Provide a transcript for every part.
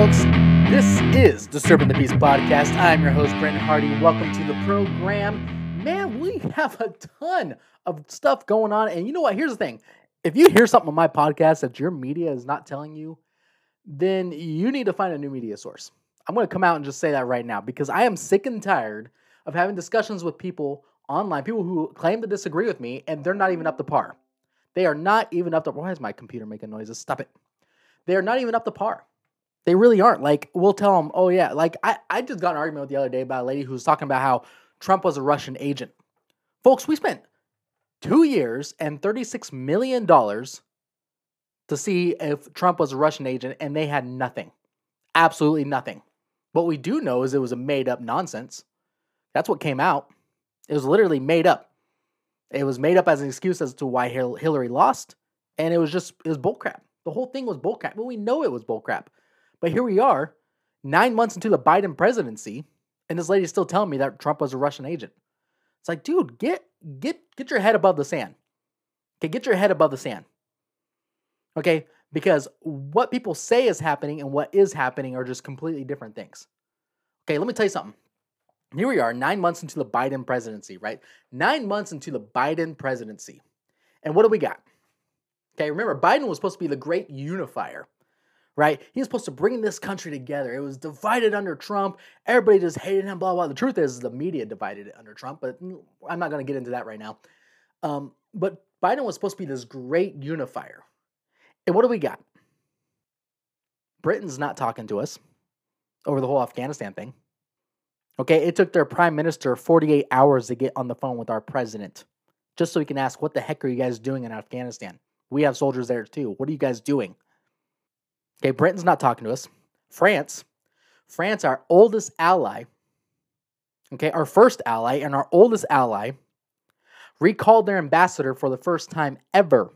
folks. This is Disturbing the Peace podcast. I'm your host, Brendan Hardy. Welcome to the program. Man, we have a ton of stuff going on. And you know what? Here's the thing if you hear something on my podcast that your media is not telling you, then you need to find a new media source. I'm going to come out and just say that right now because I am sick and tired of having discussions with people online, people who claim to disagree with me, and they're not even up to par. They are not even up to. Par. Why is my computer making noises? Stop it. They are not even up to par. They really aren't. Like, we'll tell them, oh, yeah. Like, I, I just got an argument with the other day about a lady who was talking about how Trump was a Russian agent. Folks, we spent two years and $36 million to see if Trump was a Russian agent, and they had nothing. Absolutely nothing. What we do know is it was a made up nonsense. That's what came out. It was literally made up. It was made up as an excuse as to why Hillary lost, and it was just it was bullcrap. The whole thing was bullcrap. Well, we know it was bullcrap. But here we are, nine months into the Biden presidency, and this lady's still telling me that Trump was a Russian agent. It's like, dude, get get get your head above the sand. Okay, get your head above the sand. Okay, because what people say is happening and what is happening are just completely different things. Okay, let me tell you something. Here we are, nine months into the Biden presidency, right? Nine months into the Biden presidency. And what do we got? Okay, remember, Biden was supposed to be the great unifier right? He was supposed to bring this country together. It was divided under Trump. Everybody just hated him, blah, blah. The truth is, the media divided it under Trump, but I'm not going to get into that right now. Um, but Biden was supposed to be this great unifier. And what do we got? Britain's not talking to us over the whole Afghanistan thing. Okay, it took their prime minister 48 hours to get on the phone with our president just so he can ask, What the heck are you guys doing in Afghanistan? We have soldiers there too. What are you guys doing? Okay, Britain's not talking to us. France, France, our oldest ally, okay, our first ally and our oldest ally, recalled their ambassador for the first time ever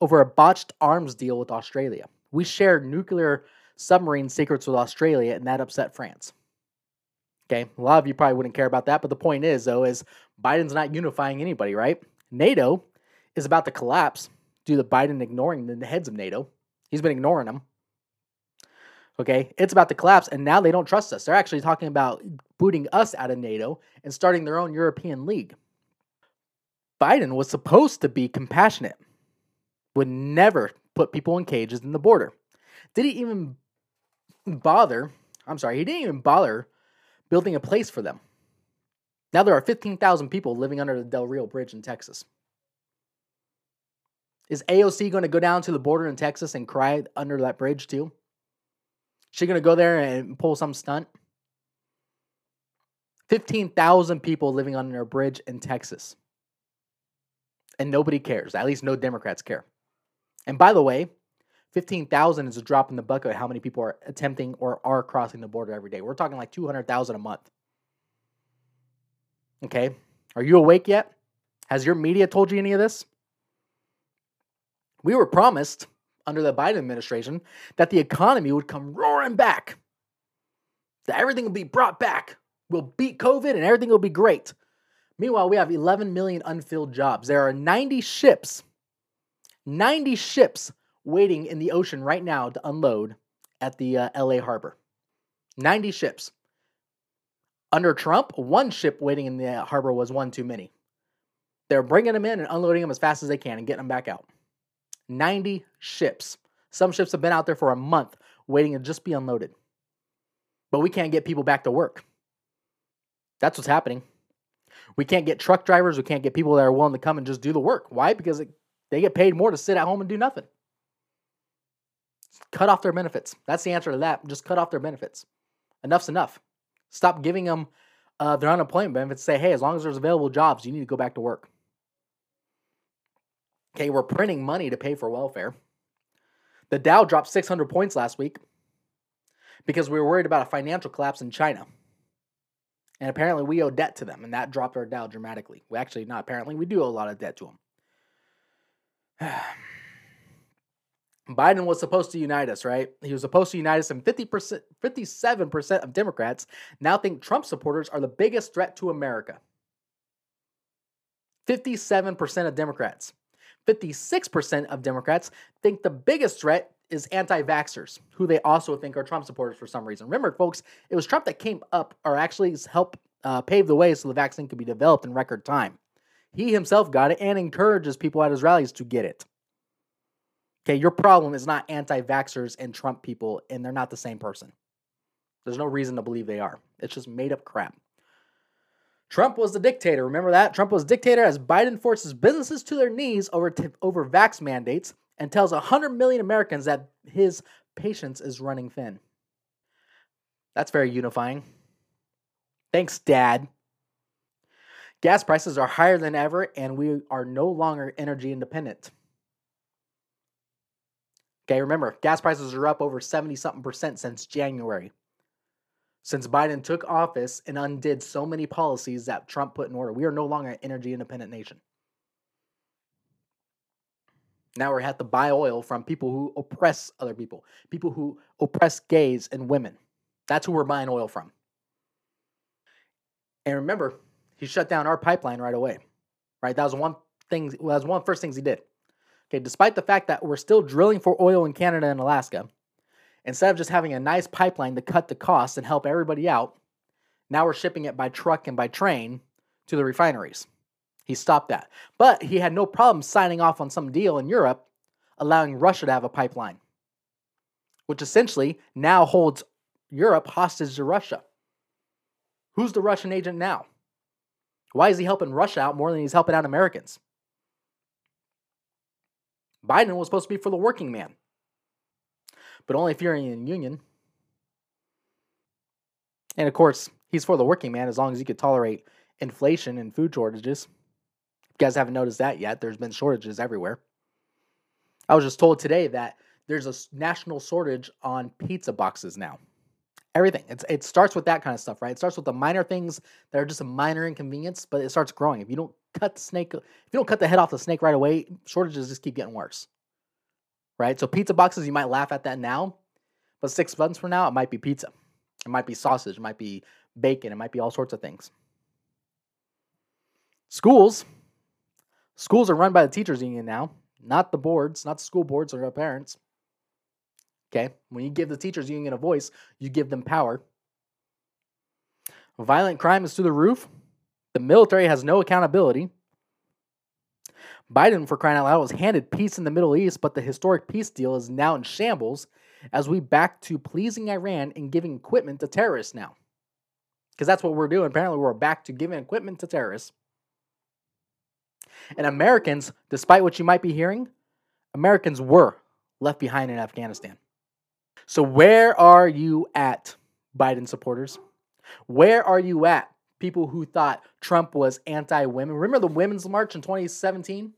over a botched arms deal with Australia. We shared nuclear submarine secrets with Australia, and that upset France. Okay, a lot of you probably wouldn't care about that, but the point is, though, is Biden's not unifying anybody, right? NATO is about to collapse due to Biden ignoring the heads of NATO. He's been ignoring them. Okay, it's about to collapse, and now they don't trust us. They're actually talking about booting us out of NATO and starting their own European League. Biden was supposed to be compassionate, would never put people in cages in the border. Did he even bother? I'm sorry, he didn't even bother building a place for them. Now there are 15,000 people living under the Del Rio Bridge in Texas. Is AOC going to go down to the border in Texas and cry under that bridge too? She gonna go there and pull some stunt? 15,000 people living under a bridge in Texas. And nobody cares. At least no Democrats care. And by the way, 15,000 is a drop in the bucket how many people are attempting or are crossing the border every day. We're talking like 200,000 a month. Okay. Are you awake yet? Has your media told you any of this? We were promised under the Biden administration that the economy would come roaring back, that everything will be brought back. We'll beat COVID and everything will be great. Meanwhile, we have 11 million unfilled jobs. There are 90 ships, 90 ships waiting in the ocean right now to unload at the uh, LA harbor. 90 ships. Under Trump, one ship waiting in the harbor was one too many. They're bringing them in and unloading them as fast as they can and getting them back out. 90 ships. Some ships have been out there for a month waiting to just be unloaded. But we can't get people back to work. That's what's happening. We can't get truck drivers. We can't get people that are willing to come and just do the work. Why? Because it, they get paid more to sit at home and do nothing. Cut off their benefits. That's the answer to that. Just cut off their benefits. Enough's enough. Stop giving them uh, their unemployment benefits. Say, hey, as long as there's available jobs, you need to go back to work. Okay, we're printing money to pay for welfare. The Dow dropped 600 points last week because we were worried about a financial collapse in China. And apparently we owe debt to them, and that dropped our Dow dramatically. We actually, not apparently, we do owe a lot of debt to them. Biden was supposed to unite us, right? He was supposed to unite us, and 50%, 57% of Democrats now think Trump supporters are the biggest threat to America. 57% of Democrats. 56% of Democrats think the biggest threat is anti vaxxers, who they also think are Trump supporters for some reason. Remember, folks, it was Trump that came up or actually helped uh, pave the way so the vaccine could be developed in record time. He himself got it and encourages people at his rallies to get it. Okay, your problem is not anti vaxxers and Trump people, and they're not the same person. There's no reason to believe they are. It's just made up crap. Trump was the dictator. Remember that? Trump was dictator as Biden forces businesses to their knees over, t- over vax mandates and tells 100 million Americans that his patience is running thin. That's very unifying. Thanks, Dad. Gas prices are higher than ever, and we are no longer energy independent. Okay, remember, gas prices are up over 70 something percent since January since Biden took office and undid so many policies that Trump put in order. We are no longer an energy independent nation. Now we have to buy oil from people who oppress other people, people who oppress gays and women. That's who we're buying oil from. And remember, he shut down our pipeline right away. Right? That was one thing. Well, that was one of the first things he did. Okay, despite the fact that we're still drilling for oil in Canada and Alaska, Instead of just having a nice pipeline to cut the costs and help everybody out, now we're shipping it by truck and by train to the refineries. He stopped that. But he had no problem signing off on some deal in Europe allowing Russia to have a pipeline, which essentially now holds Europe hostage to Russia. Who's the Russian agent now? Why is he helping Russia out more than he's helping out Americans? Biden was supposed to be for the working man but only if you're in a union. And of course, he's for the working man as long as you could tolerate inflation and food shortages. If you guys haven't noticed that yet, there's been shortages everywhere. I was just told today that there's a national shortage on pizza boxes now. Everything. It's, it starts with that kind of stuff, right? It starts with the minor things that are just a minor inconvenience, but it starts growing. If you don't cut the snake, if you don't cut the head off the snake right away, shortages just keep getting worse right? So pizza boxes, you might laugh at that now, but six months from now, it might be pizza. It might be sausage. It might be bacon. It might be all sorts of things. Schools, schools are run by the teachers union now, not the boards, not the school boards or the parents. Okay, when you give the teachers union a voice, you give them power. Violent crime is through the roof. The military has no accountability. Biden, for crying out loud, was handed peace in the Middle East, but the historic peace deal is now in shambles as we back to pleasing Iran and giving equipment to terrorists now. Because that's what we're doing. Apparently, we're back to giving equipment to terrorists. And Americans, despite what you might be hearing, Americans were left behind in Afghanistan. So, where are you at, Biden supporters? Where are you at, people who thought Trump was anti women? Remember the Women's March in 2017?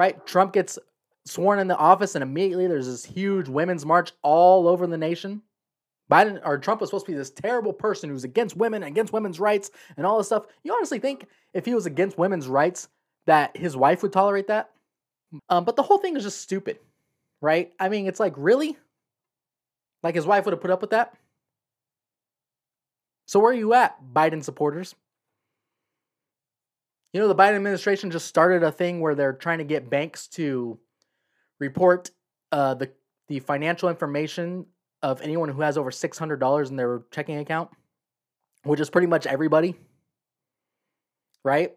Right? Trump gets sworn in the office, and immediately there's this huge women's march all over the nation. Biden or Trump was supposed to be this terrible person who's against women, against women's rights, and all this stuff. You honestly think if he was against women's rights that his wife would tolerate that? Um, but the whole thing is just stupid, right? I mean, it's like, really? Like his wife would have put up with that? So where are you at, Biden supporters? You know, the Biden administration just started a thing where they're trying to get banks to report uh, the the financial information of anyone who has over six hundred dollars in their checking account, which is pretty much everybody, right?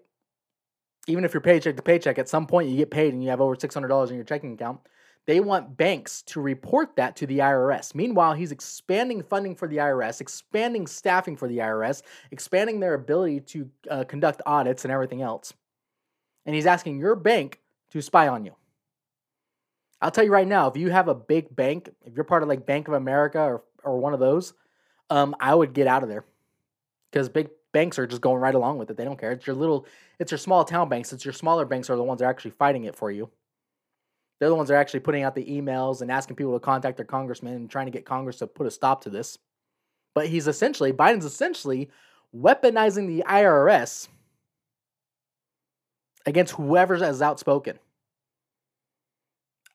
Even if you're paycheck to paycheck, at some point you get paid and you have over six hundred dollars in your checking account. They want banks to report that to the IRS. Meanwhile, he's expanding funding for the IRS, expanding staffing for the IRS, expanding their ability to uh, conduct audits and everything else. And he's asking your bank to spy on you. I'll tell you right now, if you have a big bank, if you're part of like Bank of America or, or one of those, um, I would get out of there because big banks are just going right along with it. They don't care. It's your little, it's your small town banks. It's your smaller banks are the ones that are actually fighting it for you. They're the ones that are actually putting out the emails and asking people to contact their congressman and trying to get Congress to put a stop to this. But he's essentially, Biden's essentially weaponizing the IRS against whoever is outspoken.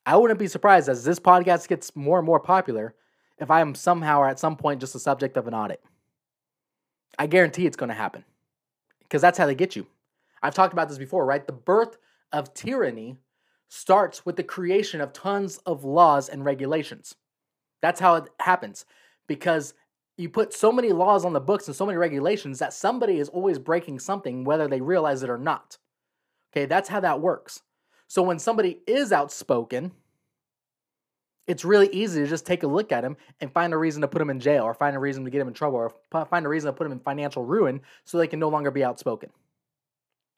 I wouldn't be surprised as this podcast gets more and more popular if I am somehow or at some point just the subject of an audit. I guarantee it's going to happen because that's how they get you. I've talked about this before, right? The birth of tyranny starts with the creation of tons of laws and regulations. That's how it happens because you put so many laws on the books and so many regulations that somebody is always breaking something, whether they realize it or not. Okay, that's how that works. So when somebody is outspoken, it's really easy to just take a look at him and find a reason to put him in jail or find a reason to get him in trouble or find a reason to put him in financial ruin so they can no longer be outspoken.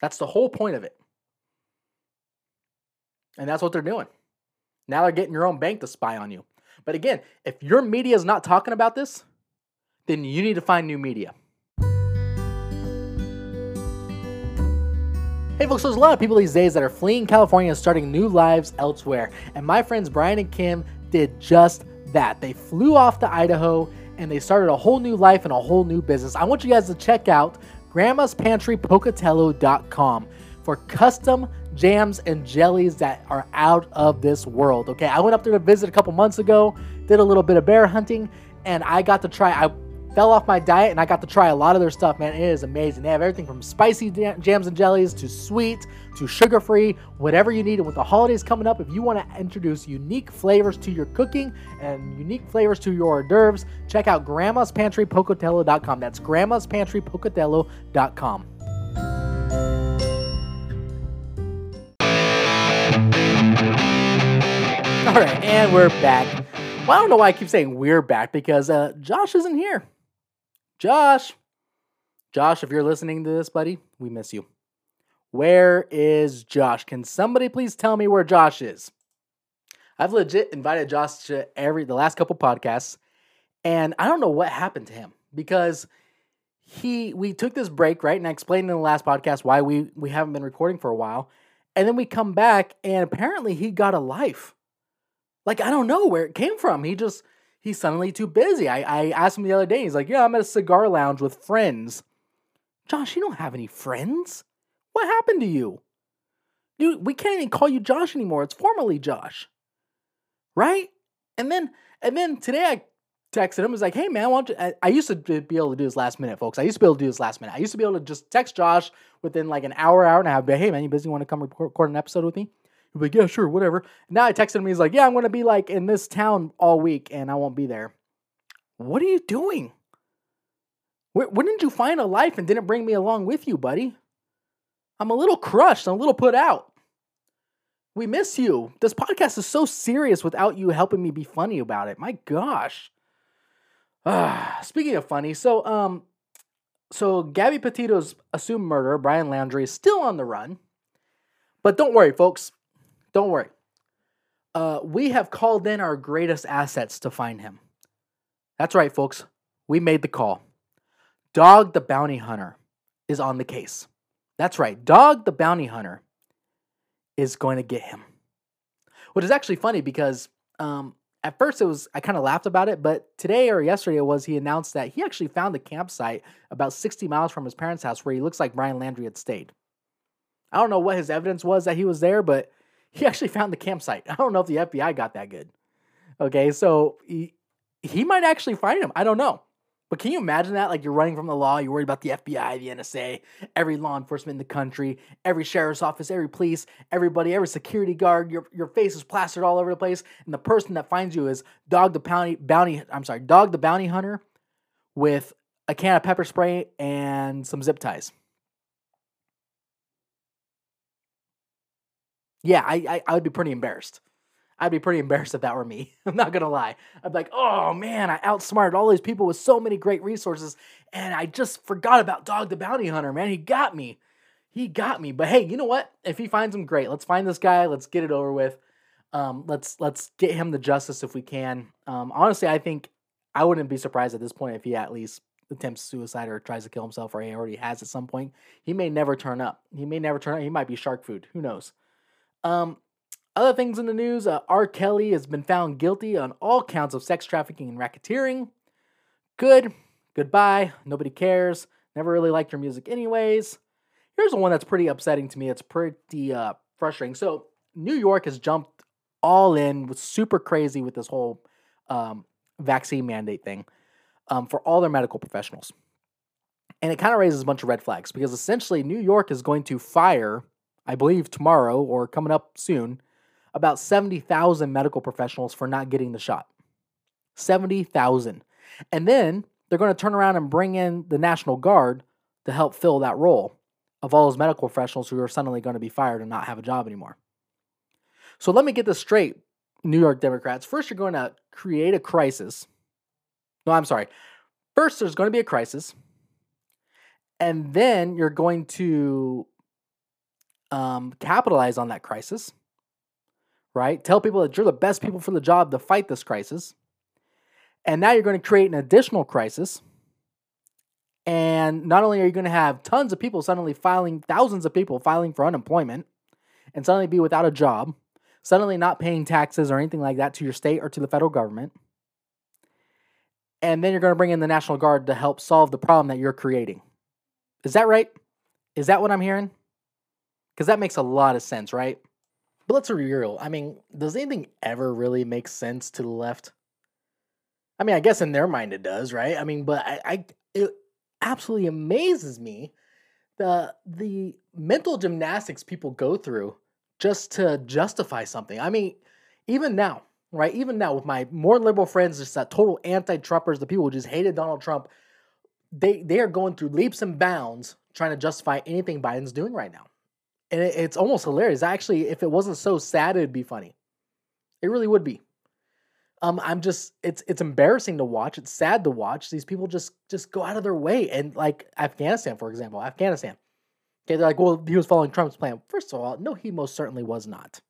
That's the whole point of it. And that's what they're doing. Now they're getting your own bank to spy on you. But again, if your media is not talking about this, then you need to find new media. Hey folks, there's a lot of people these days that are fleeing California and starting new lives elsewhere. And my friends Brian and Kim did just that. They flew off to Idaho and they started a whole new life and a whole new business. I want you guys to check out grandma's pantry pocatello.com for custom jams and jellies that are out of this world. Okay, I went up there to visit a couple months ago, did a little bit of bear hunting, and I got to try. I fell off my diet and I got to try a lot of their stuff, man. It is amazing. They have everything from spicy jams and jellies to sweet to sugar free, whatever you need. And with the holidays coming up, if you want to introduce unique flavors to your cooking and unique flavors to your hors d'oeuvres, check out grandma's pantry pocatello.com. That's grandma's pantry pocatello.com. All right, and we're back. Well, I don't know why I keep saying we're back because uh, Josh isn't here. Josh, Josh, if you're listening to this, buddy, we miss you. Where is Josh? Can somebody please tell me where Josh is? I've legit invited Josh to every the last couple podcasts, and I don't know what happened to him because he we took this break right, and I explained in the last podcast why we we haven't been recording for a while, and then we come back, and apparently he got a life. Like I don't know where it came from. He just he's suddenly too busy. I, I asked him the other day. He's like, Yeah, I'm at a cigar lounge with friends. Josh, you don't have any friends. What happened to you? Dude, we can't even call you Josh anymore. It's formerly Josh. Right? And then and then today I texted him. I was like, hey man, why you? I, I, used to be able to do this last minute, folks. I used to be able to do this last minute. I used to be able to just text Josh within like an hour, hour and a half. But hey man, you busy? Want to come record, record an episode with me? He's like, yeah, sure, whatever. Now I texted him. He's like, yeah, I'm going to be like in this town all week and I won't be there. What are you doing? When did you find a life and didn't bring me along with you, buddy? I'm a little crushed. I'm a little put out. We miss you. This podcast is so serious without you helping me be funny about it. My gosh. Uh, speaking of funny, so um, so Gabby Petito's assumed murderer, Brian Laundrie, is still on the run. But don't worry, folks. Don't worry. Uh, we have called in our greatest assets to find him. That's right, folks. We made the call. Dog the Bounty Hunter is on the case. That's right. Dog the Bounty Hunter is going to get him. Which is actually funny because um, at first it was, I kind of laughed about it, but today or yesterday it was, he announced that he actually found the campsite about 60 miles from his parents' house where he looks like Brian Laundrie had stayed. I don't know what his evidence was that he was there, but he actually found the campsite. I don't know if the FBI got that good. Okay, so he, he might actually find him. I don't know. But can you imagine that? Like you're running from the law, you're worried about the FBI, the NSA, every law enforcement in the country, every sheriff's office, every police, everybody, every security guard. Your your face is plastered all over the place, and the person that finds you is Dog the Bounty Bounty. I'm sorry, Dog the Bounty Hunter, with a can of pepper spray and some zip ties. Yeah, I, I, I would be pretty embarrassed. I'd be pretty embarrassed if that were me. I'm not gonna lie. I'd be like, oh man, I outsmarted all these people with so many great resources, and I just forgot about Dog the Bounty Hunter, man. He got me. He got me. But hey, you know what? If he finds him, great. Let's find this guy. Let's get it over with. Um, let's let's get him the justice if we can. Um, honestly, I think I wouldn't be surprised at this point if he at least attempts suicide or tries to kill himself, or he already has at some point. He may never turn up. He may never turn up. He might be shark food. Who knows? Um, other things in the news uh, R. Kelly has been found guilty on all counts of sex trafficking and racketeering. Good. Goodbye. Nobody cares. Never really liked your music, anyways. Here's the one that's pretty upsetting to me. It's pretty uh, frustrating. So, New York has jumped all in, was super crazy with this whole um, vaccine mandate thing um, for all their medical professionals. And it kind of raises a bunch of red flags because essentially New York is going to fire I believe tomorrow or coming up soon, about 70,000 medical professionals for not getting the shot. 70,000. And then they're going to turn around and bring in the National Guard to help fill that role of all those medical professionals who are suddenly going to be fired and not have a job anymore. So let me get this straight, New York Democrats. First, you're going to create a crisis. No, I'm sorry. First, there's going to be a crisis. And then you're going to um, capitalize on that crisis, right? Tell people that you're the best people for the job to fight this crisis. And now you're going to create an additional crisis. And not only are you going to have tons of people suddenly filing, thousands of people filing for unemployment and suddenly be without a job, suddenly not paying taxes or anything like that to your state or to the federal government. And then you're going to bring in the National Guard to help solve the problem that you're creating. Is that right? Is that what I'm hearing? Because that makes a lot of sense, right? But let's be real. I mean, does anything ever really make sense to the left? I mean, I guess in their mind it does, right? I mean, but I, I it absolutely amazes me the the mental gymnastics people go through just to justify something. I mean, even now, right? Even now, with my more liberal friends, just that total anti-Trumpers, the people who just hated Donald Trump, they they are going through leaps and bounds trying to justify anything Biden's doing right now, and it, it's almost hilarious. Actually, if it wasn't so sad, it'd be funny. It really would be. Um, I'm just it's it's embarrassing to watch. It's sad to watch. These people just just go out of their way and like Afghanistan, for example, Afghanistan. Okay, they're like, well, he was following Trump's plan. First of all, no, he most certainly was not.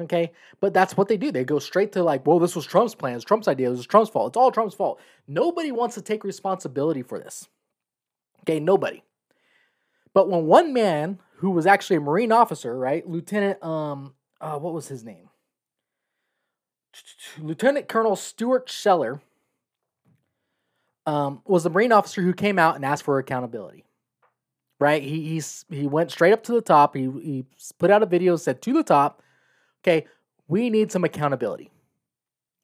Okay, but that's what they do. They go straight to like, well, this was Trump's plan. It's Trump's idea. It was Trump's fault. It's all Trump's fault. Nobody wants to take responsibility for this. Okay, nobody. But when one man who was actually a Marine officer, right, Lieutenant, um, uh, what was his name? Lieutenant Colonel Stuart Scheller um, was the Marine officer who came out and asked for accountability. Right? He he's, he went straight up to the top. He he put out a video said to the top, okay, we need some accountability.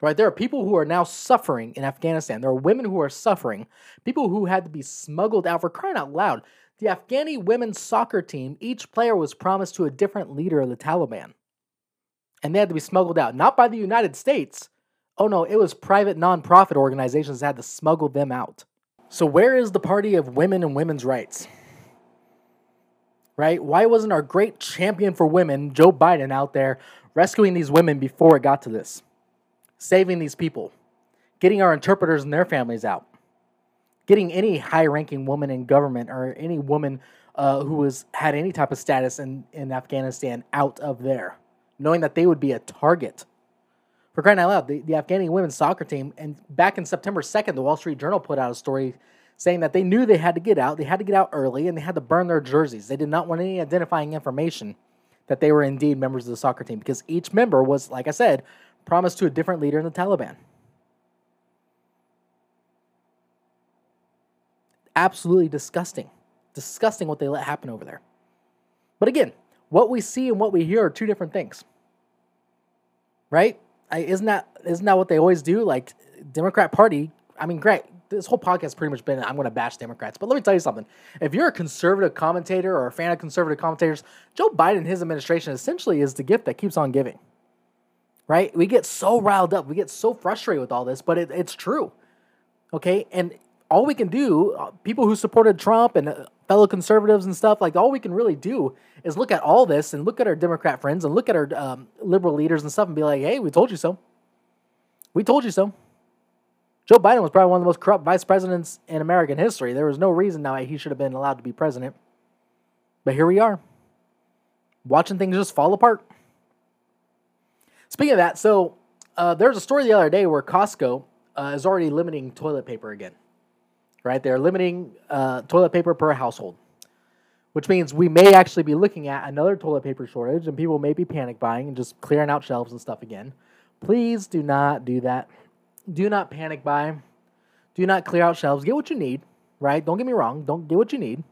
Right? There are people who are now suffering in Afghanistan. There are women who are suffering. People who had to be smuggled out for crying out loud. The Afghani women's soccer team, each player was promised to a different leader of the Taliban and they had to be smuggled out, not by the United States. Oh no, it was private nonprofit organizations that had to smuggle them out. So, where is the party of women and women's rights? Right? Why wasn't our great champion for women, Joe Biden, out there rescuing these women before it got to this? Saving these people, getting our interpreters and their families out, getting any high ranking woman in government or any woman uh, who has had any type of status in, in Afghanistan out of there knowing that they would be a target. For crying out loud, the, the Afghani women's soccer team, and back in September 2nd, the Wall Street Journal put out a story saying that they knew they had to get out, they had to get out early, and they had to burn their jerseys. They did not want any identifying information that they were indeed members of the soccer team because each member was, like I said, promised to a different leader in the Taliban. Absolutely disgusting. Disgusting what they let happen over there. But again, what we see and what we hear are two different things. Right? I, isn't that isn't that what they always do? Like Democrat Party. I mean, great. This whole podcast pretty much been I'm going to bash Democrats, but let me tell you something. If you're a conservative commentator or a fan of conservative commentators, Joe Biden and his administration essentially is the gift that keeps on giving. Right? We get so riled up, we get so frustrated with all this, but it, it's true. Okay, and all we can do, uh, people who supported Trump and uh, fellow conservatives and stuff, like all we can really do is look at all this and look at our Democrat friends and look at our um, liberal leaders and stuff and be like, hey, we told you so. We told you so. Joe Biden was probably one of the most corrupt vice presidents in American history. There was no reason now he should have been allowed to be president. But here we are, watching things just fall apart. Speaking of that, so uh, there's a story the other day where Costco uh, is already limiting toilet paper again right? They're limiting uh, toilet paper per household, which means we may actually be looking at another toilet paper shortage and people may be panic buying and just clearing out shelves and stuff again. Please do not do that. Do not panic buy. Do not clear out shelves. Get what you need, right? Don't get me wrong. Don't get what you need.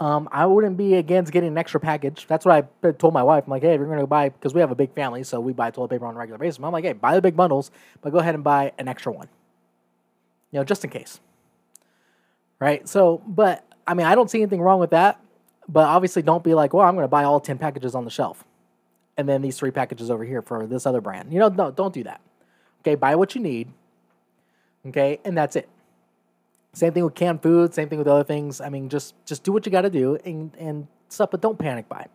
Um, I wouldn't be against getting an extra package. That's what I told my wife. I'm like, hey, if you're going to buy, because we have a big family, so we buy toilet paper on a regular basis. I'm like, hey, buy the big bundles, but go ahead and buy an extra one. You know, just in case right? So, but I mean, I don't see anything wrong with that. But obviously, don't be like, well, I'm going to buy all 10 packages on the shelf. and then these three packages over here for this other brand. You know, no, don't do that. Okay, buy what you need. Okay, and that's it. Same thing with canned food. Same thing with other things. I mean, just just do what you got to do and and stuff, but don't panic buy.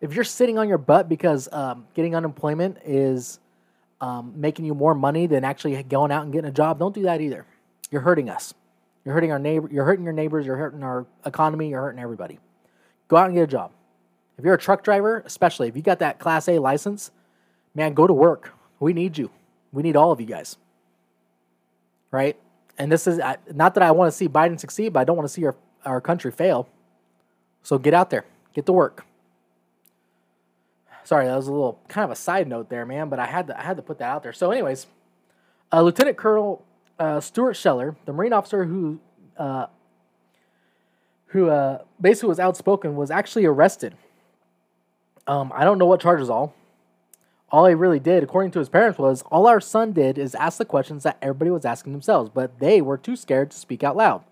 If you're sitting on your butt because um, getting unemployment is um, making you more money than actually going out and getting a job, don't do that either. You're hurting us. You're hurting our neighbor. You're hurting your neighbors. You're hurting our economy. You're hurting everybody. Go out and get a job. If you're a truck driver, especially if you got that Class A license, man, go to work. We need you. We need all of you guys. Right? And this is not that I want to see Biden succeed, but I don't want to see our, our country fail. So get out there, get to work. Sorry, that was a little kind of a side note there, man, but I had to I had to put that out there. So, anyways, uh, Lieutenant Colonel uh, Stuart Scheller, the Marine officer who uh, who uh, basically was outspoken, was actually arrested. Um, I don't know what charges all. All he really did, according to his parents, was all our son did is ask the questions that everybody was asking themselves, but they were too scared to speak out loud.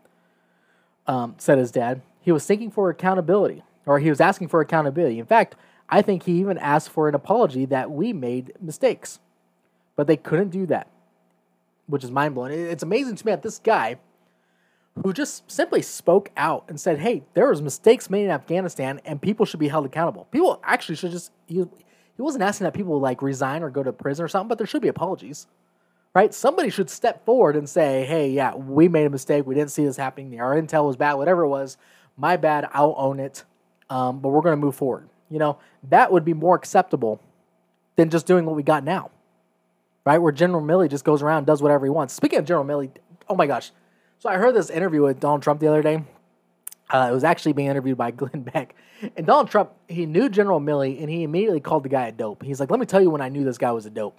Um, said his dad. He was seeking for accountability, or he was asking for accountability. In fact, I think he even asked for an apology that we made mistakes, but they couldn't do that, which is mind blowing. It's amazing to me that this guy, who just simply spoke out and said, "Hey, there was mistakes made in Afghanistan, and people should be held accountable." People actually should just he, he wasn't asking that people like resign or go to prison or something, but there should be apologies, right? Somebody should step forward and say, "Hey, yeah, we made a mistake. We didn't see this happening. Our intel was bad. Whatever it was, my bad. I'll own it." Um, but we're going to move forward. You know, that would be more acceptable than just doing what we got now, right? Where General Milley just goes around does whatever he wants. Speaking of General Milley, oh my gosh. So I heard this interview with Donald Trump the other day. Uh, it was actually being interviewed by Glenn Beck. And Donald Trump, he knew General Milley and he immediately called the guy a dope. He's like, let me tell you when I knew this guy was a dope.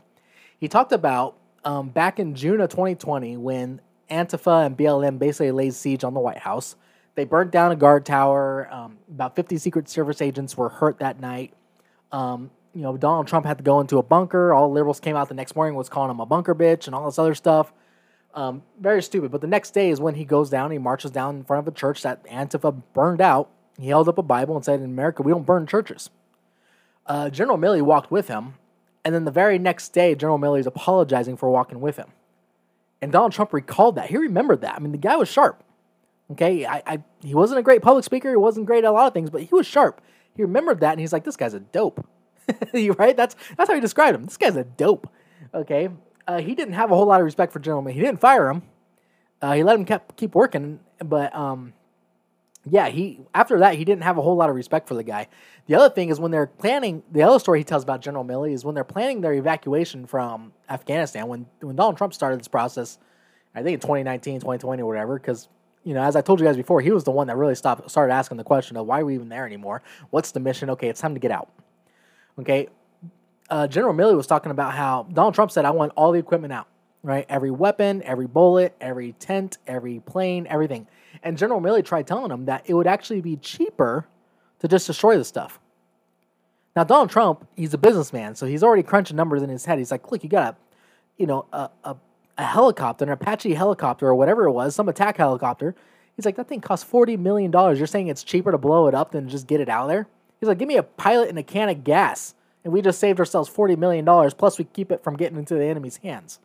He talked about um, back in June of 2020 when Antifa and BLM basically laid siege on the White House. They burnt down a guard tower. Um, about 50 Secret Service agents were hurt that night. Um, you know, Donald Trump had to go into a bunker. All liberals came out the next morning was calling him a bunker bitch and all this other stuff. Um, very stupid. But the next day is when he goes down. He marches down in front of a church that Antifa burned out. He held up a Bible and said, "In America, we don't burn churches." Uh, General Milley walked with him, and then the very next day, General Milley is apologizing for walking with him. And Donald Trump recalled that. He remembered that. I mean, the guy was sharp. Okay, I, I he wasn't a great public speaker. He wasn't great at a lot of things, but he was sharp. He remembered that, and he's like, "This guy's a dope." right? That's that's how he described him. This guy's a dope. Okay, uh, he didn't have a whole lot of respect for General Milley. He didn't fire him. Uh, he let him keep keep working, but um, yeah, he after that he didn't have a whole lot of respect for the guy. The other thing is when they're planning the other story he tells about General Milley is when they're planning their evacuation from Afghanistan. When when Donald Trump started this process, I think in 2019, 2020, or whatever, because you know, as I told you guys before, he was the one that really stopped, started asking the question of why are we even there anymore? What's the mission? Okay, it's time to get out. Okay, uh, General Milley was talking about how Donald Trump said, "I want all the equipment out, right? Every weapon, every bullet, every tent, every plane, everything." And General Milley tried telling him that it would actually be cheaper to just destroy the stuff. Now, Donald Trump, he's a businessman, so he's already crunching numbers in his head. He's like, "Look, you got a, you know, a, a a helicopter, an Apache helicopter or whatever it was, some attack helicopter. He's like, that thing costs $40 million. You're saying it's cheaper to blow it up than just get it out of there? He's like, give me a pilot and a can of gas. And we just saved ourselves $40 million. Plus, we keep it from getting into the enemy's hands.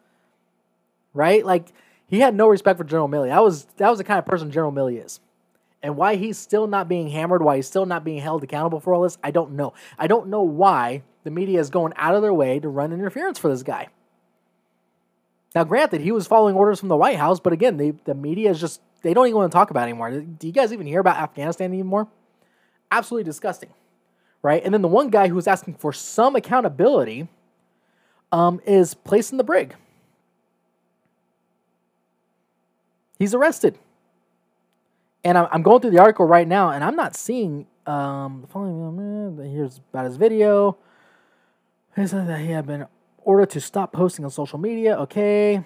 Right? Like, he had no respect for General Milley. That was, that was the kind of person General Milley is. And why he's still not being hammered, why he's still not being held accountable for all this, I don't know. I don't know why the media is going out of their way to run interference for this guy. Now, granted, he was following orders from the White House, but again, the, the media is just, they don't even want to talk about anymore. Do you guys even hear about Afghanistan anymore? Absolutely disgusting, right? And then the one guy who's asking for some accountability um, is placed in the brig. He's arrested. And I'm going through the article right now, and I'm not seeing um, the following. Here's about his video. He said that he had been ordered to stop posting on social media. Okay.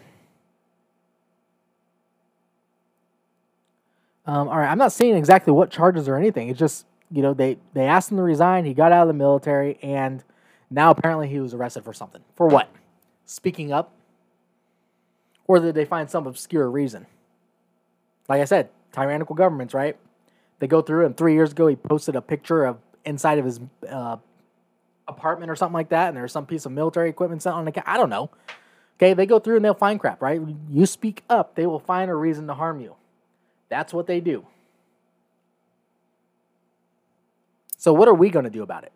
Um, all right, I'm not seeing exactly what charges or anything. It's just you know they they asked him to resign. He got out of the military, and now apparently he was arrested for something. For what? Speaking up, or did they find some obscure reason? Like I said, tyrannical governments, right? They go through, and three years ago he posted a picture of inside of his uh, apartment or something like that, and there's some piece of military equipment sitting on the. Ca- I don't know. Okay, they go through and they'll find crap, right? You speak up, they will find a reason to harm you. That's what they do. So, what are we going to do about it?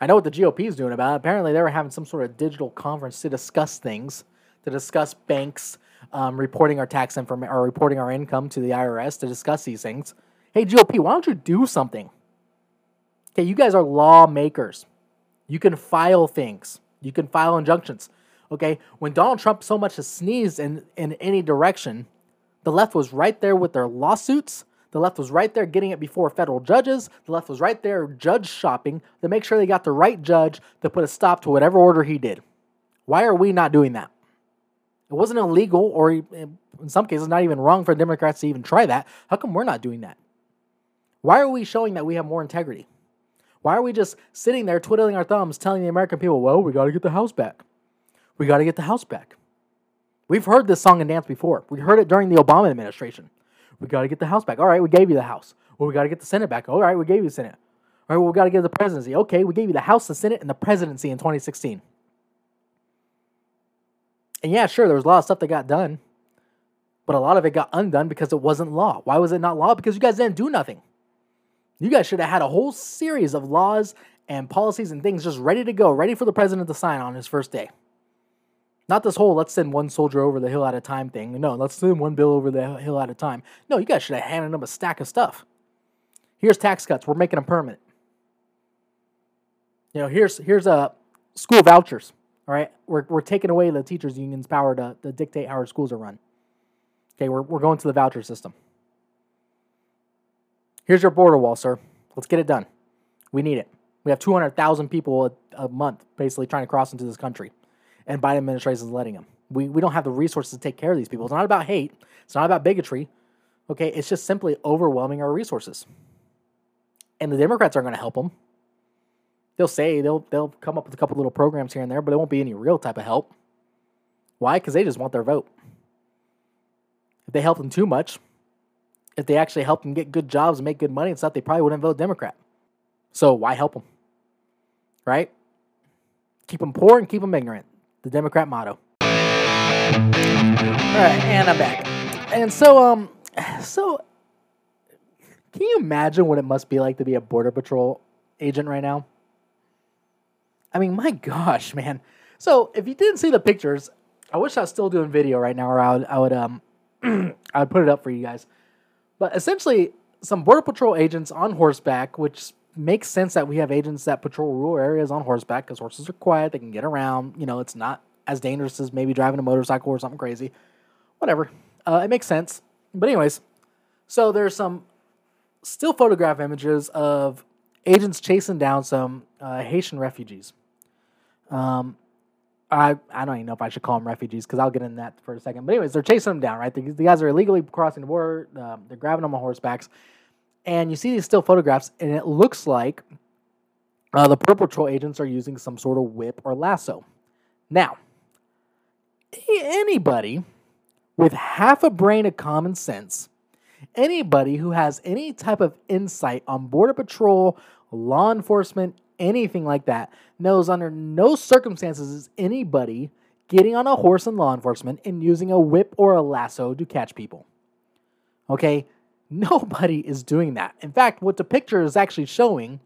I know what the GOP is doing about it. Apparently, they were having some sort of digital conference to discuss things, to discuss banks um, reporting our tax information or reporting our income to the IRS to discuss these things. Hey, GOP, why don't you do something? Okay, you guys are lawmakers. You can file things. You can file injunctions. Okay, when Donald Trump so much as sneezed in, in any direction, the left was right there with their lawsuits. The left was right there getting it before federal judges. The left was right there judge shopping to make sure they got the right judge to put a stop to whatever order he did. Why are we not doing that? It wasn't illegal, or in some cases, not even wrong for Democrats to even try that. How come we're not doing that? Why are we showing that we have more integrity? Why are we just sitting there twiddling our thumbs telling the American people, well, we got to get the house back? We got to get the house back. We've heard this song and dance before. We heard it during the Obama administration. We got to get the house back. All right, we gave you the house. Well, we got to get the Senate back. All right, we gave you the Senate. All right, well, we got to get the presidency. Okay, we gave you the House, the Senate, and the presidency in 2016. And yeah, sure, there was a lot of stuff that got done, but a lot of it got undone because it wasn't law. Why was it not law? Because you guys didn't do nothing. You guys should have had a whole series of laws and policies and things just ready to go, ready for the president to sign on his first day. Not this whole let's send one soldier over the hill at a time thing. No, let's send one bill over the hill at a time. No, you guys should have handed them a stack of stuff. Here's tax cuts. We're making them permanent. You know, here's here's a uh, school vouchers. All right, we're, we're taking away the teachers' union's power to, to dictate how our schools are run. Okay, we're, we're going to the voucher system. Here's your border wall, sir. Let's get it done. We need it. We have 200,000 people a, a, month basically trying to cross into this country, and Biden administration is letting them. We, we don't have the resources to take care of these people. It's not about hate. It's not about bigotry. Okay, it's just simply overwhelming our resources. And the Democrats aren't going to help them. They'll say they'll they'll come up with a couple little programs here and there, but it won't be any real type of help. Why? Because they just want their vote. If they help them too much, if they actually help them get good jobs and make good money and stuff, they probably wouldn't vote Democrat. So why help them? Right? Keep them poor and keep them ignorant. The Democrat motto. All right, and I'm back. And so, um, so can you imagine what it must be like to be a border patrol agent right now? I mean, my gosh, man. So if you didn't see the pictures, I wish I was still doing video right now, or I would, I would um, I would put it up for you guys. But essentially, some border patrol agents on horseback, which makes sense that we have agents that patrol rural areas on horseback because horses are quiet, they can get around. You know, it's not as dangerous as maybe driving a motorcycle or something crazy. Whatever, uh, it makes sense. But anyways, so there's some still photograph images of agents chasing down some uh, Haitian refugees. Um, I I don't even know if I should call them refugees because I'll get in that for a second. But anyways, they're chasing them down, right? The, the guys are illegally crossing the border. Uh, they're grabbing them on horsebacks, and you see these still photographs, and it looks like uh, the Border Patrol agents are using some sort of whip or lasso. Now, anybody with half a brain of common sense, anybody who has any type of insight on Border Patrol, law enforcement, anything like that knows under no circumstances is anybody getting on a horse in law enforcement and using a whip or a lasso to catch people. Okay? Nobody is doing that. In fact, what the picture is actually showing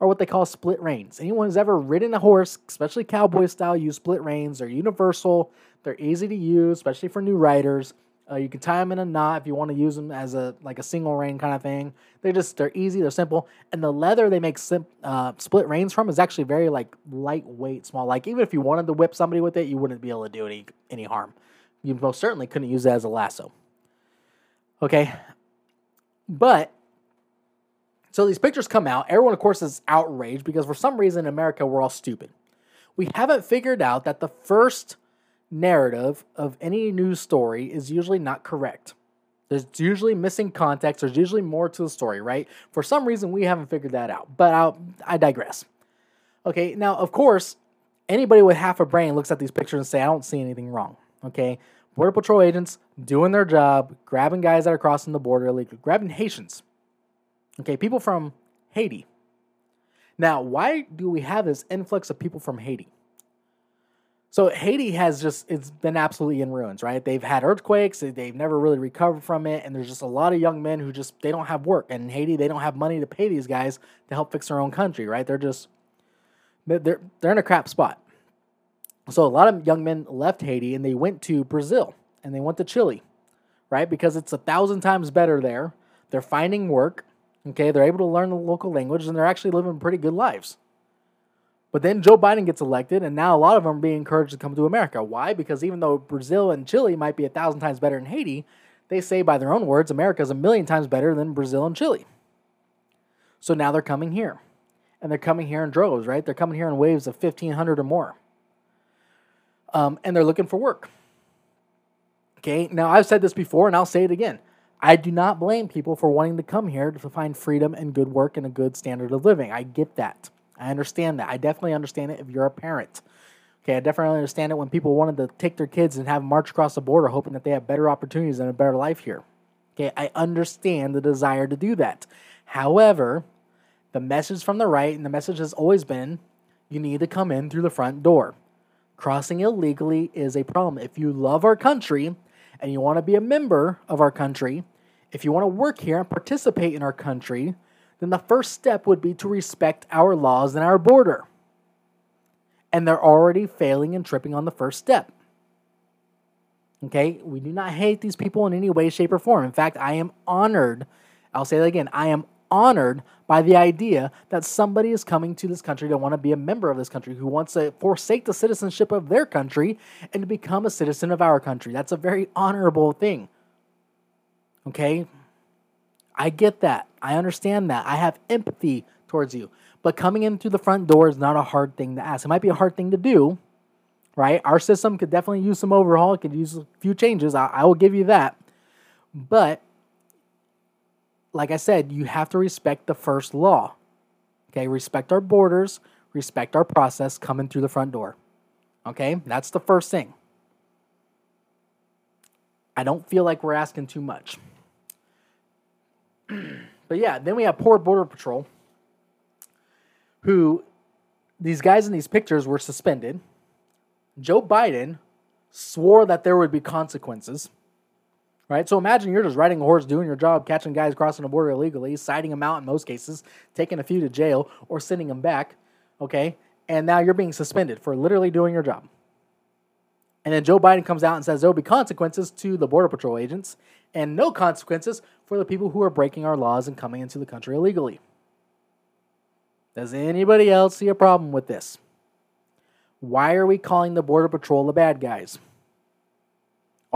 are what they call split reins. Anyone who's ever ridden a horse, especially cowboy style, use split reins. They're universal, they're easy to use, especially for new riders. Uh, you can tie them in a knot if you want to use them as a like a single rein kind of thing. They're just they're easy, they're simple, and the leather they make sim, uh, split reins from is actually very like lightweight, small. Like even if you wanted to whip somebody with it, you wouldn't be able to do any any harm. You most certainly couldn't use it as a lasso. Okay, but so these pictures come out. Everyone, of course, is outraged because for some reason in America we're all stupid. We haven't figured out that the first narrative of any news story is usually not correct. There's usually missing context. There's usually more to the story, right? For some reason, we haven't figured that out. But I'll, I digress. Okay, now, of course, anybody with half a brain looks at these pictures and say, I don't see anything wrong. Okay, Border Patrol agents doing their job, grabbing guys that are crossing the border illegally, grabbing Haitians. Okay, people from Haiti. Now, why do we have this influx of people from Haiti? So Haiti has just it's been absolutely in ruins, right? They've had earthquakes, they've never really recovered from it, and there's just a lot of young men who just they don't have work. And in Haiti, they don't have money to pay these guys to help fix their own country, right? They're just they're they're in a crap spot. So a lot of young men left Haiti and they went to Brazil and they went to Chile, right? Because it's a thousand times better there. They're finding work, okay? They're able to learn the local language and they're actually living pretty good lives. But then Joe Biden gets elected, and now a lot of them are being encouraged to come to America. Why? Because even though Brazil and Chile might be a thousand times better than Haiti, they say by their own words, America is a million times better than Brazil and Chile. So now they're coming here. And they're coming here in droves, right? They're coming here in waves of 1,500 or more. Um, and they're looking for work. Okay, now I've said this before, and I'll say it again. I do not blame people for wanting to come here to find freedom and good work and a good standard of living. I get that. I understand that. I definitely understand it if you're a parent. Okay, I definitely understand it when people wanted to take their kids and have them march across the border hoping that they have better opportunities and a better life here. Okay, I understand the desire to do that. However, the message from the right and the message has always been you need to come in through the front door. Crossing illegally is a problem. If you love our country and you want to be a member of our country, if you want to work here and participate in our country, then the first step would be to respect our laws and our border. And they're already failing and tripping on the first step. Okay, we do not hate these people in any way, shape, or form. In fact, I am honored. I'll say that again. I am honored by the idea that somebody is coming to this country to want to be a member of this country, who wants to forsake the citizenship of their country and to become a citizen of our country. That's a very honorable thing. Okay? I get that. I understand that. I have empathy towards you. But coming in through the front door is not a hard thing to ask. It might be a hard thing to do, right? Our system could definitely use some overhaul. It could use a few changes. I, I will give you that. But like I said, you have to respect the first law. Okay, respect our borders, respect our process coming through the front door. Okay, that's the first thing. I don't feel like we're asking too much. but yeah, then we have poor Border Patrol, who these guys in these pictures were suspended. Joe Biden swore that there would be consequences. Right? So imagine you're just riding a horse, doing your job, catching guys crossing the border illegally, citing them out in most cases, taking a few to jail, or sending them back. Okay? And now you're being suspended for literally doing your job. And then Joe Biden comes out and says there'll be consequences to the Border Patrol agents and no consequences for the people who are breaking our laws and coming into the country illegally. Does anybody else see a problem with this? Why are we calling the Border Patrol the bad guys?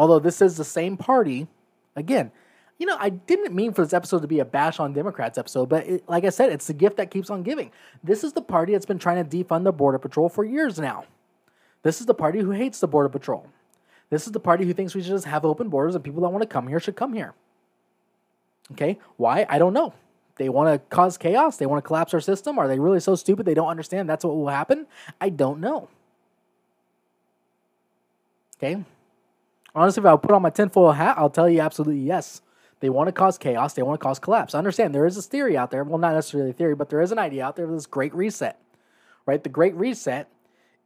Although this is the same party, again, you know, I didn't mean for this episode to be a bash on Democrats episode, but it, like I said, it's the gift that keeps on giving. This is the party that's been trying to defund the Border Patrol for years now. This is the party who hates the Border Patrol. This is the party who thinks we should just have open borders and people that want to come here should come here. Okay, why? I don't know. They want to cause chaos. They want to collapse our system. Are they really so stupid they don't understand that's what will happen? I don't know. Okay. Honestly, if I put on my tinfoil hat, I'll tell you absolutely yes. They want to cause chaos. They want to cause collapse. I understand there is this theory out there. Well, not necessarily a theory, but there is an idea out there of this great reset. Right? The great reset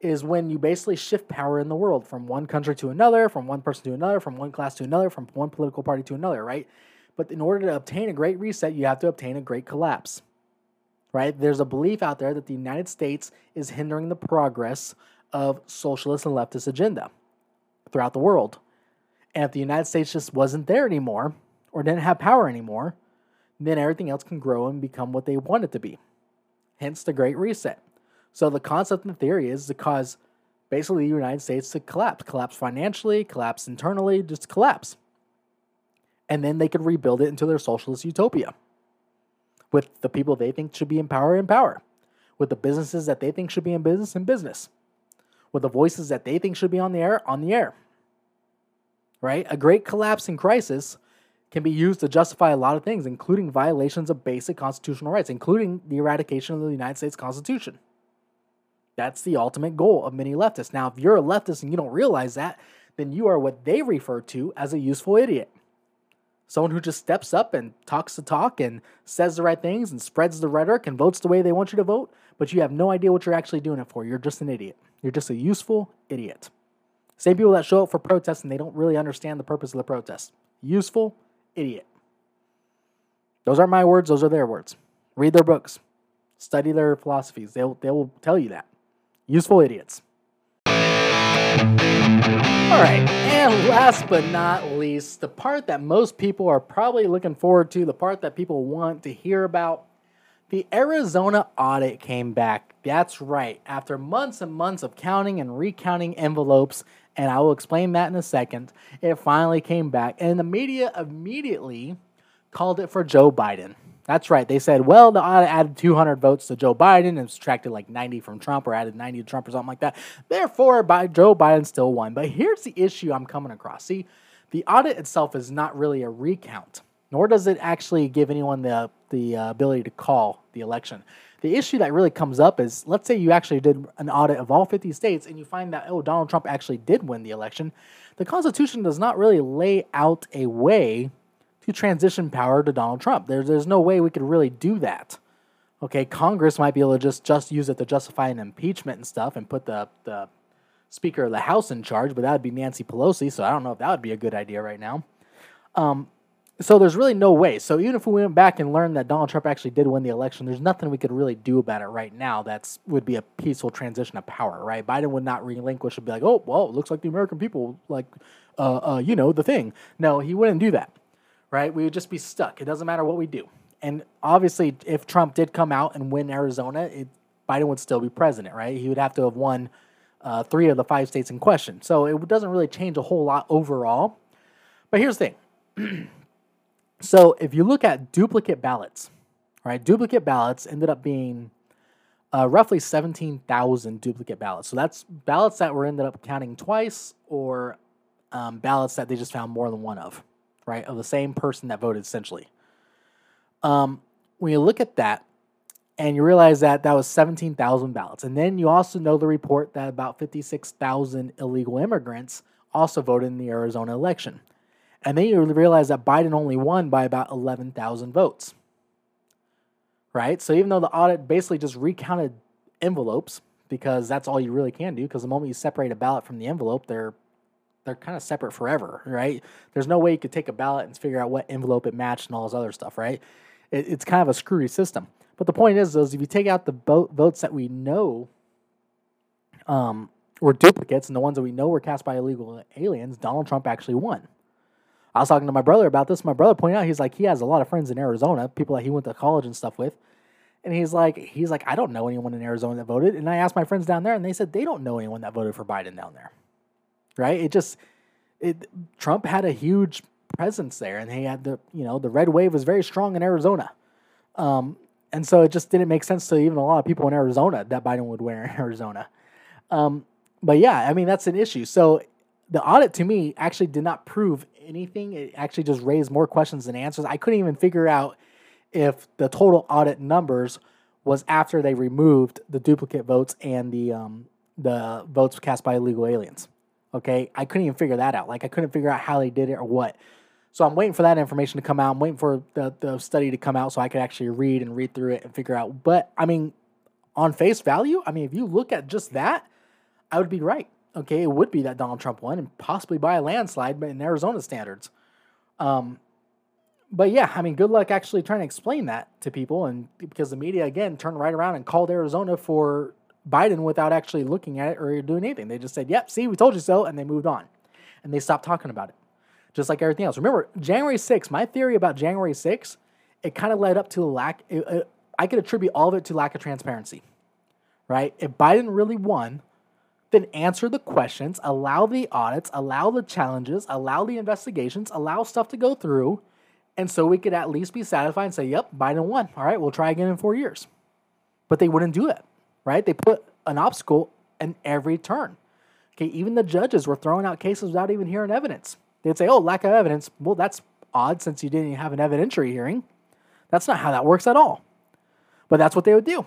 is when you basically shift power in the world from one country to another, from one person to another, from one class to another, from one political party to another, right? But in order to obtain a great reset, you have to obtain a great collapse, right? There's a belief out there that the United States is hindering the progress of socialist and leftist agenda throughout the world. And if the United States just wasn't there anymore or didn't have power anymore, then everything else can grow and become what they want it to be. Hence the Great Reset. So the concept and theory is to cause basically the United States to collapse, collapse financially, collapse internally, just collapse. And then they could rebuild it into their socialist utopia with the people they think should be in power in power, with the businesses that they think should be in business in business, with the voices that they think should be on the air on the air. Right? A great collapse and crisis can be used to justify a lot of things, including violations of basic constitutional rights, including the eradication of the United States Constitution. That's the ultimate goal of many leftists. Now, if you're a leftist and you don't realize that, then you are what they refer to as a useful idiot. Someone who just steps up and talks the talk and says the right things and spreads the rhetoric and votes the way they want you to vote, but you have no idea what you're actually doing it for. You're just an idiot. You're just a useful idiot. Same people that show up for protests and they don't really understand the purpose of the protest. Useful idiot. Those aren't my words, those are their words. Read their books, study their philosophies. They'll, they will tell you that. Useful idiots. All right, and last but not least, the part that most people are probably looking forward to, the part that people want to hear about, the Arizona audit came back. That's right, after months and months of counting and recounting envelopes, and I will explain that in a second, it finally came back, and the media immediately called it for Joe Biden. That's right. They said, well, the audit added 200 votes to Joe Biden and subtracted like 90 from Trump or added 90 to Trump or something like that. Therefore, by Joe Biden still won. But here's the issue I'm coming across. See, the audit itself is not really a recount, nor does it actually give anyone the, the uh, ability to call the election. The issue that really comes up is let's say you actually did an audit of all 50 states and you find that, oh, Donald Trump actually did win the election. The Constitution does not really lay out a way to transition power to Donald Trump. There's there's no way we could really do that. Okay, Congress might be able to just just use it to justify an impeachment and stuff and put the the Speaker of the House in charge, but that would be Nancy Pelosi. So I don't know if that would be a good idea right now. Um, so there's really no way. So even if we went back and learned that Donald Trump actually did win the election, there's nothing we could really do about it right now. That's would be a peaceful transition of power, right? Biden would not relinquish and be like, oh, well, it looks like the American people like, uh, uh, you know, the thing. No, he wouldn't do that right? We would just be stuck. It doesn't matter what we do. And obviously, if Trump did come out and win Arizona, it, Biden would still be president, right? He would have to have won uh, three of the five states in question. So it doesn't really change a whole lot overall. But here's the thing. so if you look at duplicate ballots, right? Duplicate ballots ended up being uh, roughly 17,000 duplicate ballots. So that's ballots that were ended up counting twice or um, ballots that they just found more than one of right, of the same person that voted essentially. Um, when you look at that and you realize that that was 17,000 ballots, and then you also know the report that about 56,000 illegal immigrants also voted in the Arizona election. And then you realize that Biden only won by about 11,000 votes. Right? So even though the audit basically just recounted envelopes, because that's all you really can do, because the moment you separate a ballot from the envelope, they're they're kind of separate forever, right? There's no way you could take a ballot and figure out what envelope it matched and all this other stuff, right? It, it's kind of a screwy system. But the point is, is if you take out the votes that we know um, were duplicates and the ones that we know were cast by illegal aliens, Donald Trump actually won. I was talking to my brother about this. My brother pointed out he's like he has a lot of friends in Arizona, people that he went to college and stuff with. And he's like, he's like, I don't know anyone in Arizona that voted. And I asked my friends down there, and they said they don't know anyone that voted for Biden down there right? It just it Trump had a huge presence there, and he had the you know the red wave was very strong in Arizona, um, and so it just didn't make sense to even a lot of people in Arizona that Biden would win in Arizona. Um, but yeah, I mean that's an issue. So the audit to me actually did not prove anything. It actually just raised more questions than answers. I couldn't even figure out if the total audit numbers was after they removed the duplicate votes and the um, the votes cast by illegal aliens. Okay, I couldn't even figure that out. Like I couldn't figure out how they did it or what. So I'm waiting for that information to come out. I'm waiting for the, the study to come out so I could actually read and read through it and figure out. But I mean, on face value, I mean, if you look at just that, I would be right. Okay, it would be that Donald Trump won and possibly by a landslide, but in Arizona standards. Um, but yeah, I mean, good luck actually trying to explain that to people, and because the media again turned right around and called Arizona for Biden without actually looking at it or doing anything. They just said, yep, see, we told you so, and they moved on. And they stopped talking about it, just like everything else. Remember, January 6th, my theory about January 6th, it kind of led up to a lack, it, it, I could attribute all of it to lack of transparency, right? If Biden really won, then answer the questions, allow the audits, allow the challenges, allow the investigations, allow stuff to go through. And so we could at least be satisfied and say, yep, Biden won. All right, we'll try again in four years. But they wouldn't do it right? They put an obstacle in every turn. Okay, even the judges were throwing out cases without even hearing evidence. They'd say, oh, lack of evidence. Well, that's odd since you didn't have an evidentiary hearing. That's not how that works at all. But that's what they would do,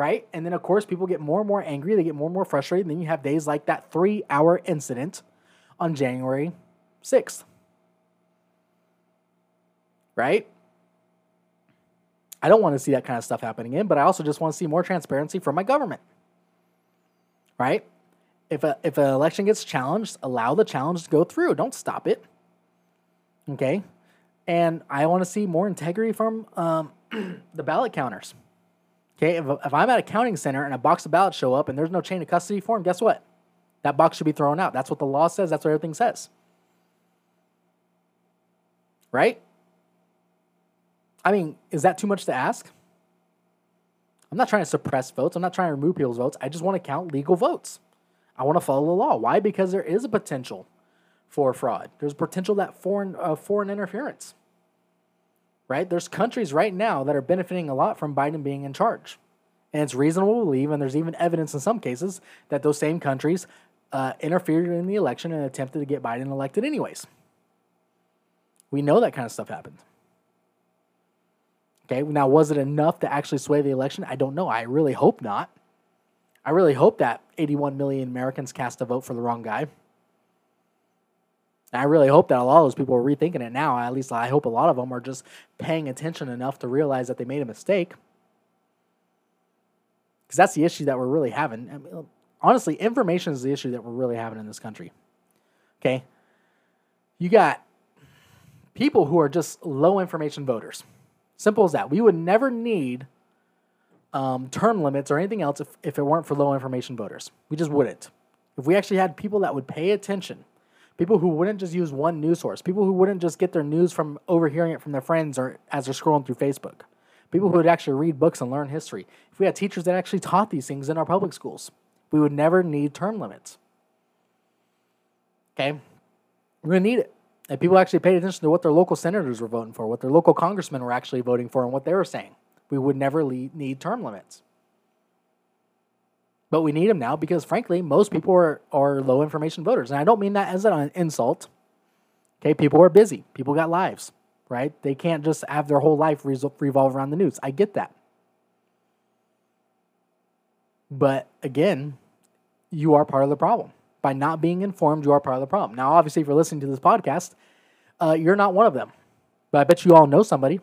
right? And then, of course, people get more and more angry. They get more and more frustrated. And then you have days like that three hour incident on January 6th. right? I don't want to see that kind of stuff happening in, but I also just want to see more transparency from my government. Right? If a if an election gets challenged, allow the challenge to go through. Don't stop it. Okay? And I want to see more integrity from um, the ballot counters. Okay, if, if I'm at a counting center and a box of ballots show up and there's no chain of custody for them, guess what? That box should be thrown out. That's what the law says. That's what everything says. Right? I mean, is that too much to ask? I'm not trying to suppress votes. I'm not trying to remove people's votes. I just want to count legal votes. I want to follow the law. Why? Because there is a potential for fraud. There's potential that foreign uh, foreign interference. Right? There's countries right now that are benefiting a lot from Biden being in charge. And it's reasonable to believe, and there's even evidence in some cases, that those same countries uh, interfered in the election and attempted to get Biden elected anyways. We know that kind of stuff happened. Okay, now was it enough to actually sway the election? I don't know. I really hope not. I really hope that 81 million Americans cast a vote for the wrong guy. I really hope that a lot of those people are rethinking it now. At least I hope a lot of them are just paying attention enough to realize that they made a mistake. Because that's the issue that we're really having. I mean, honestly, information is the issue that we're really having in this country. Okay? You got people who are just low information voters. Simple as that. We would never need um, term limits or anything else if, if it weren't for low information voters. We just wouldn't. If we actually had people that would pay attention, people who wouldn't just use one news source, people who wouldn't just get their news from overhearing it from their friends or as they're scrolling through Facebook, people who would actually read books and learn history, if we had teachers that actually taught these things in our public schools, we would never need term limits. Okay? We're going to need it and people actually paid attention to what their local senators were voting for, what their local congressmen were actually voting for, and what they were saying. We would never need term limits. But we need them now because, frankly, most people are, are low information voters. And I don't mean that as an insult. Okay, people are busy, people got lives, right? They can't just have their whole life revolve around the news. I get that. But again, you are part of the problem by not being informed, you are part of the problem. Now, obviously, if you're listening to this podcast, uh, you're not one of them. But I bet you all know somebody.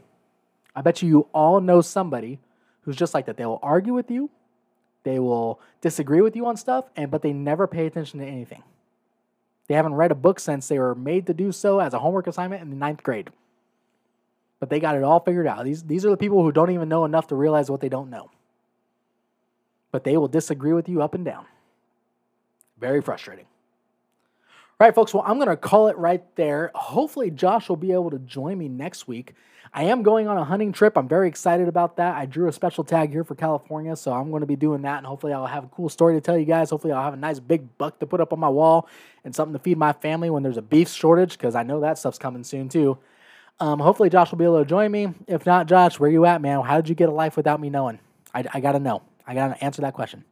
I bet you you all know somebody who's just like that. They will argue with you, they will disagree with you on stuff, and but they never pay attention to anything. They haven't read a book since they were made to do so as a homework assignment in the ninth grade. But they got it all figured out. These, these are the people who don't even know enough to realize what they don't know. But they will disagree with you up and down. Very frustrating. All right, folks. Well, I'm going to call it right there. Hopefully, Josh will be able to join me next week. I am going on a hunting trip. I'm very excited about that. I drew a special tag here for California, so I'm going to be doing that, and hopefully, I'll have a cool story to tell you guys. Hopefully, I'll have a nice big buck to put up on my wall and something to feed my family when there's a beef shortage, because I know that stuff's coming soon too. Um, hopefully, Josh will be able to join me. If not, Josh, where you at, man? How did you get a life without me knowing? I, I got to know. I got to answer that question.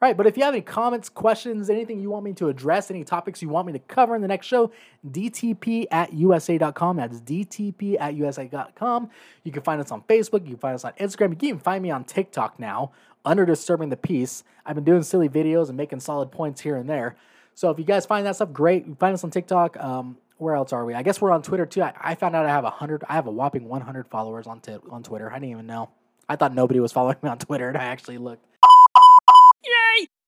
All right, but if you have any comments, questions, anything you want me to address, any topics you want me to cover in the next show, DTP at USA.com. That's DTP at USA.com. You can find us on Facebook. You can find us on Instagram. You can even find me on TikTok now under Disturbing the Peace. I've been doing silly videos and making solid points here and there. So if you guys find that stuff great, you find us on TikTok. Um, where else are we? I guess we're on Twitter too. I, I found out I have a hundred. I have a whopping 100 followers on t- on Twitter. I didn't even know. I thought nobody was following me on Twitter, and I actually looked. Yay!